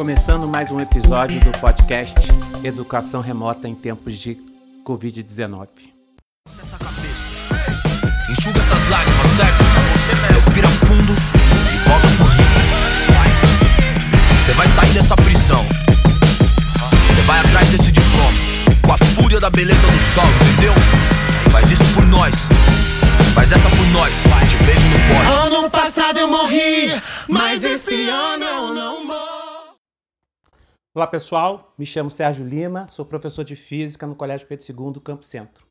Começando mais um episódio do podcast Educação Remota em Tempos de Covid-19. essa cabeça. Enxuga essas lágrimas, certo? Respira fundo e volta pro rio. Você vai sair dessa prisão. Você vai atrás desse diploma. Com a fúria da beleza do sol, entendeu? Faz isso por nós. Faz essa por nós. Te vejo no pódio. Ano passado eu morri, mas esse ano eu não morro. Olá pessoal, me chamo Sérgio Lima, sou professor de Física no Colégio Pedro II, Campo Centro.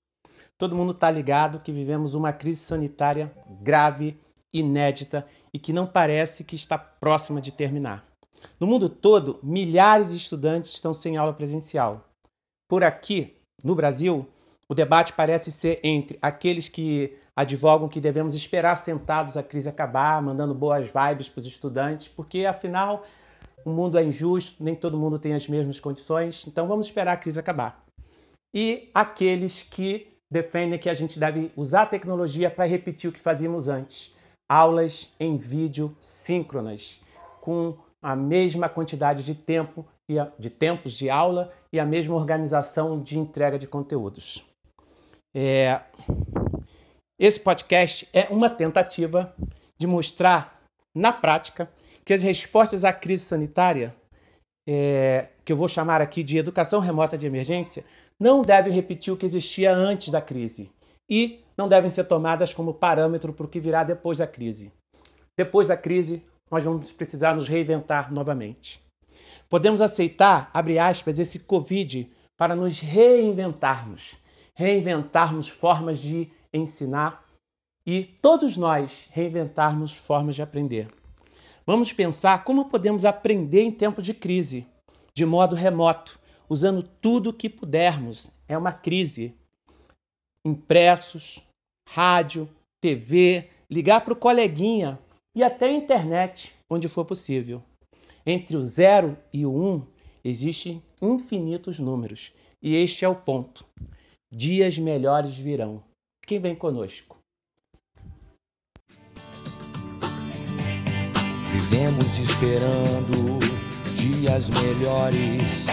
Todo mundo está ligado que vivemos uma crise sanitária grave, inédita e que não parece que está próxima de terminar. No mundo todo, milhares de estudantes estão sem aula presencial. Por aqui, no Brasil, o debate parece ser entre aqueles que advogam que devemos esperar sentados a crise acabar, mandando boas vibes para os estudantes, porque afinal o mundo é injusto, nem todo mundo tem as mesmas condições, então vamos esperar a crise acabar. E aqueles que defendem que a gente deve usar a tecnologia para repetir o que fazíamos antes, aulas em vídeo síncronas, com a mesma quantidade de tempo e de tempos de aula e a mesma organização de entrega de conteúdos. É, esse podcast é uma tentativa de mostrar, na prática, que as respostas à crise sanitária, é, que eu vou chamar aqui de educação remota de emergência, não devem repetir o que existia antes da crise e não devem ser tomadas como parâmetro para o que virá depois da crise. Depois da crise, nós vamos precisar nos reinventar novamente. Podemos aceitar, abre aspas, esse Covid para nos reinventarmos, reinventarmos formas de ensinar e todos nós reinventarmos formas de aprender. Vamos pensar como podemos aprender em tempo de crise, de modo remoto, usando tudo o que pudermos. É uma crise. Impressos, rádio, TV, ligar para o coleguinha e até internet, onde for possível. Entre o zero e o um existem infinitos números. E este é o ponto. Dias melhores virão. Quem vem conosco? Vivemos esperando dias melhores.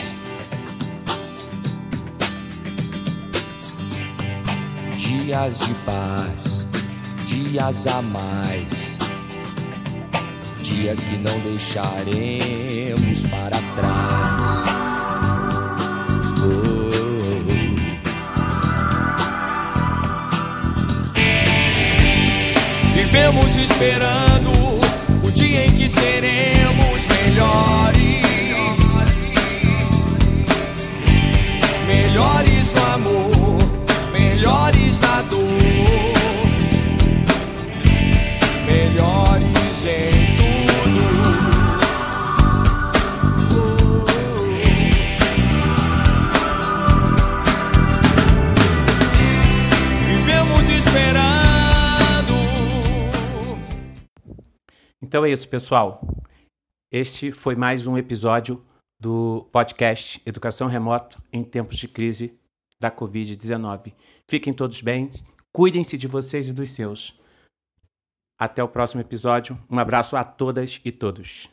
Dias de paz, dias a mais. Dias que não deixaremos para trás. Oh. Vivemos esperando city. Então é isso, pessoal. Este foi mais um episódio do podcast Educação Remota em Tempos de Crise da Covid-19. Fiquem todos bem, cuidem-se de vocês e dos seus. Até o próximo episódio. Um abraço a todas e todos.